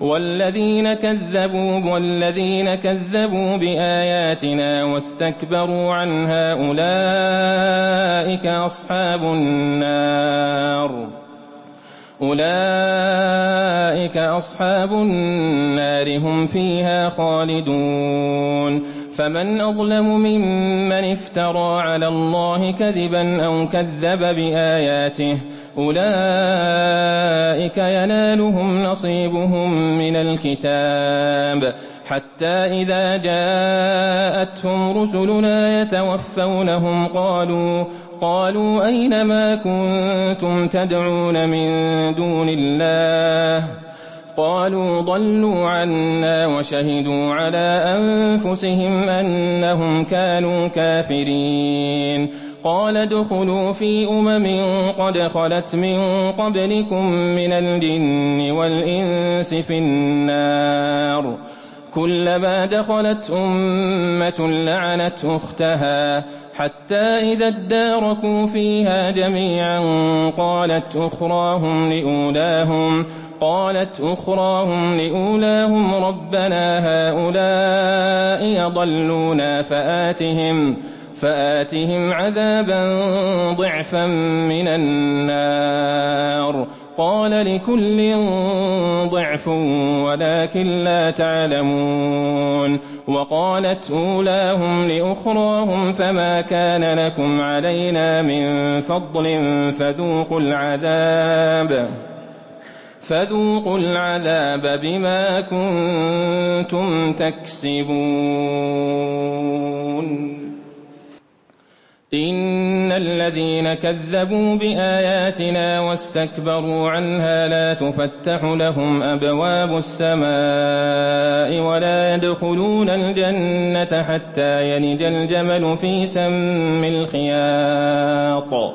والذين كذبوا والذين كذبوا بآياتنا واستكبروا عنها أولئك أصحاب النار. أولئك أصحاب النار هم فيها خالدون. فمن أظلم ممن افترى على الله كذبا أو كذب بآياته أولئك ينالهم نصيبهم من الكتاب. حتى إذا جاءتهم رسلنا يتوفونهم قالوا قالوا أين ما كنتم تدعون من دون الله؟ قالوا ضلوا عنا وشهدوا على أنفسهم أنهم كانوا كافرين. قال ادخلوا في أمم قد خلت من قبلكم من الجن والإنس في النار. كلما دخلت أمة لعنت أختها حتى إذا اداركوا فيها جميعا قالت أخراهم لأولاهم قالت أخراهم لأولاهم ربنا هؤلاء يضلونا فآتهم فآتهم عذابا ضعفا من النار قال لكل ضعف ولكن لا تعلمون وقالت أولاهم لأخراهم فما كان لكم علينا من فضل فذوقوا العذاب فذوقوا العذاب بما كنتم تكسبون. إن الذين كذبوا بآياتنا واستكبروا عنها لا تفتح لهم أبواب السماء ولا يدخلون الجنة حتى يلج الجمل في سم الخياط.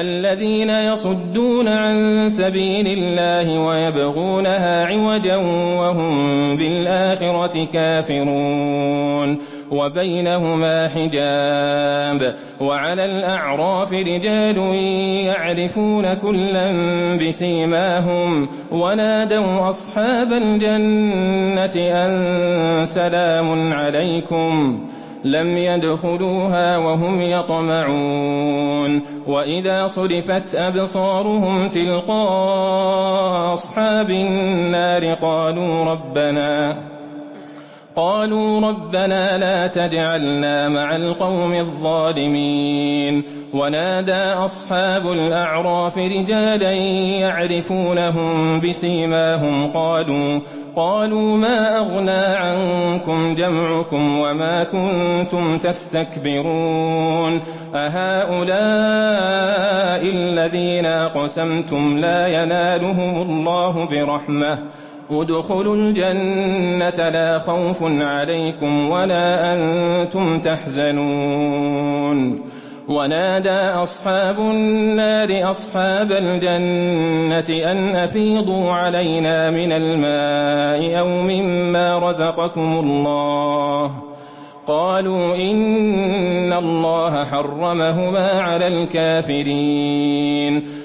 الذين يصدون عن سبيل الله ويبغونها عوجا وهم بالآخرة كافرون وبينهما حجاب وعلى الأعراف رجال يعرفون كلا بسيماهم ونادوا أصحاب الجنة أن سلام عليكم لم يدخلوها وهم يطمعون وإذا صرفت أبصارهم تلقاء أصحاب النار قالوا ربنا قالوا ربنا لا تجعلنا مع القوم الظالمين. ونادى أصحاب الأعراف رجالا يعرفونهم بسيماهم. قالوا قالوا ما أغنى عنكم جمعكم وما كنتم تستكبرون. أهؤلاء الذين أقسمتم لا ينالهم الله برحمة. ادخلوا الجنة لا خوف عليكم ولا أنتم تحزنون. ونادى أصحاب النار أصحاب الجنة أن أفيضوا علينا من الماء أو مما رزقكم الله. قالوا إن الله حرمهما على الكافرين.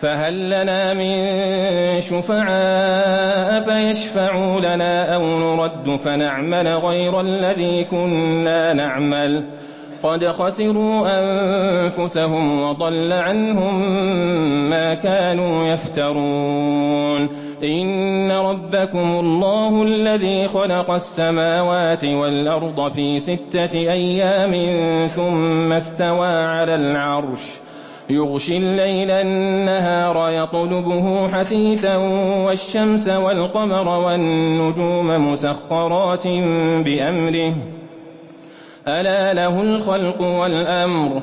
فهل لنا من شفعاء فيشفعوا لنا أو نرد فنعمل غير الذي كنا نعمل قد خسروا أنفسهم وضل عنهم ما كانوا يفترون إن ربكم الله الذي خلق السماوات والأرض في ستة أيام ثم استوى على العرش يغشي الليل النهار يطلبه حثيثا والشمس والقمر والنجوم مسخرات بأمره. ألا له الخلق والأمر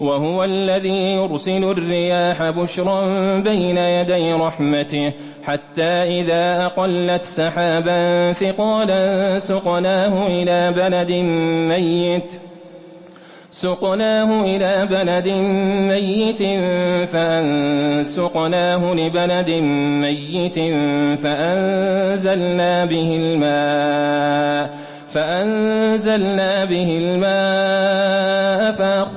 وهو الذي يرسل الرياح بشرا بين يدي رحمته حتى إذا أقلت سحابا ثقالا سقناه إلى بلد ميت سقناه إلى بلد ميت فأنسقناه لبلد ميت فأنزلنا به الماء فأنزلنا به الماء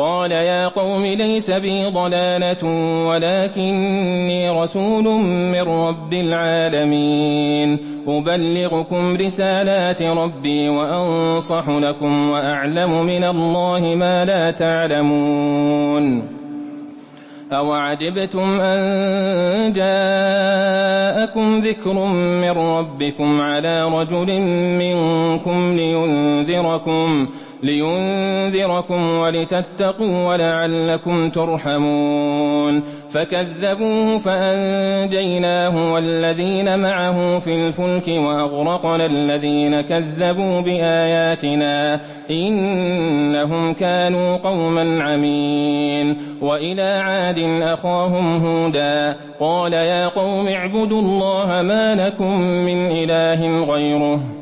قال يا قوم ليس بي ضلالة ولكني رسول من رب العالمين. أبلغكم رسالات ربي وأنصح لكم وأعلم من الله ما لا تعلمون. أوعجبتم أن جاءكم ذكر من ربكم على رجل منكم لينذركم لينذركم ولتتقوا ولعلكم ترحمون. فكذبوه فأنجيناه والذين معه في الفلك وأغرقنا الذين كذبوا بآياتنا إنهم كانوا قوما عمين. وإلى عاد أخاهم هودا قال يا قوم اعبدوا الله ما لكم من إله غيره.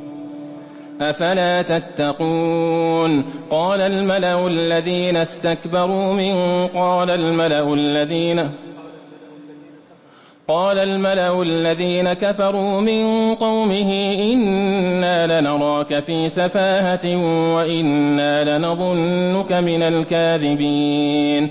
أفلا تتقون؟ قال الملأ الذين استكبروا من قال الملأ الذين قال الملأ الذين كفروا من قومه إنا لنراك في سفاهة وإنا لنظنك من الكاذبين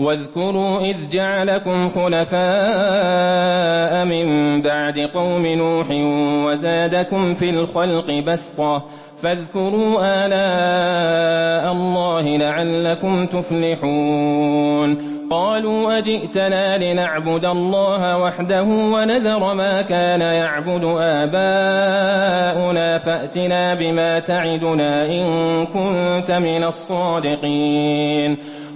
واذكروا إذ جعلكم خلفاء من بعد قوم نوح وزادكم في الخلق بسطة فاذكروا آلاء الله لعلكم تفلحون قالوا أجئتنا لنعبد الله وحده ونذر ما كان يعبد آباؤنا فأتنا بما تعدنا إن كنت من الصادقين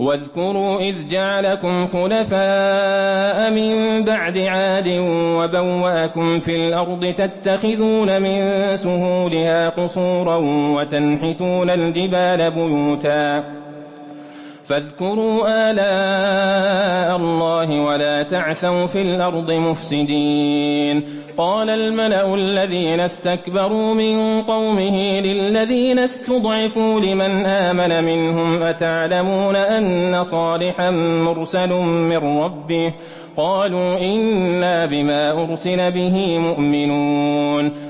واذكروا إذ جعلكم خلفاء من بعد عاد وبوأكم في الأرض تتخذون من سهولها قصورا وتنحتون الجبال بيوتا فاذكروا آلاء الله ولا تعثوا في الأرض مفسدين. قال الملأ الذين استكبروا من قومه للذين استضعفوا لمن آمن منهم أتعلمون أن صالحا مرسل من ربه؟ قالوا إنا بما أرسل به مؤمنون.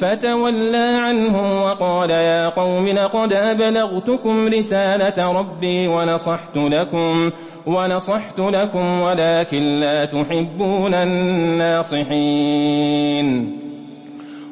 فتولى عنهم وقال يا قوم لقد أبلغتكم رسالة ربي ونصحت لكم ونصحت لكم ولكن لا تحبون الناصحين.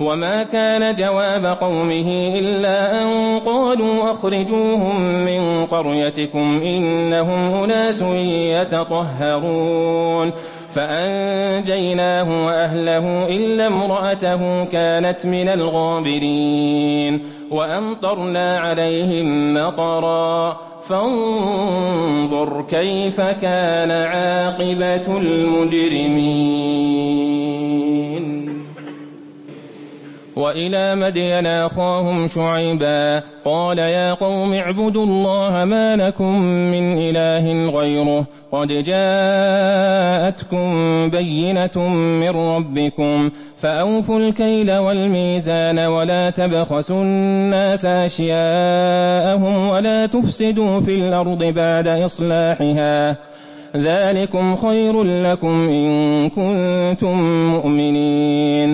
وما كان جواب قومه إلا أن قالوا أخرجوهم من قريتكم إنهم أناس يتطهرون فأنجيناه وأهله إلا امرأته كانت من الغابرين وأمطرنا عليهم مطرا فانظر كيف كان عاقبة المجرمين وإلى مدين أخاهم شعيبا. قال يا قوم اعبدوا الله ما لكم من إله غيره. قد جاءتكم بينة من ربكم. فأوفوا الكيل والميزان ولا تبخسوا الناس أشياءهم ولا تفسدوا في الأرض بعد إصلاحها. ذلكم خير لكم إن كنتم مؤمنين.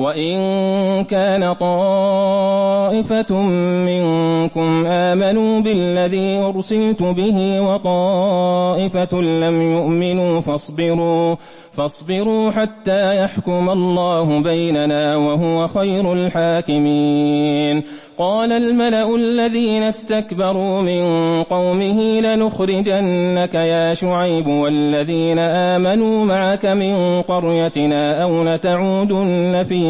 وإن كان طائفة منكم آمنوا بالذي أرسلت به وطائفة لم يؤمنوا فاصبروا فاصبروا حتى يحكم الله بيننا وهو خير الحاكمين. قال الملأ الذين استكبروا من قومه لنخرجنك يا شعيب والذين آمنوا معك من قريتنا أو لتعودن في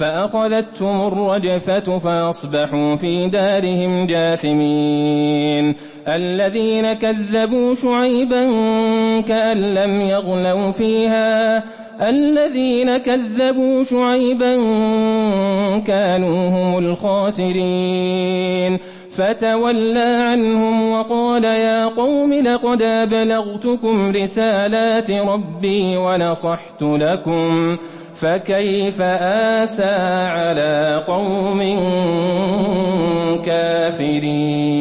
فأخذتهم الرجفة فأصبحوا في دارهم جاثمين. الذين كذبوا شعيبا كأن لم يغنوا فيها. الذين كذبوا شعيبا كانوا هم الخاسرين. فتولى عنهم وقال يا قوم لقد أبلغتكم رسالات ربي ونصحت لكم. فكيف آسى على قوم كافرين؟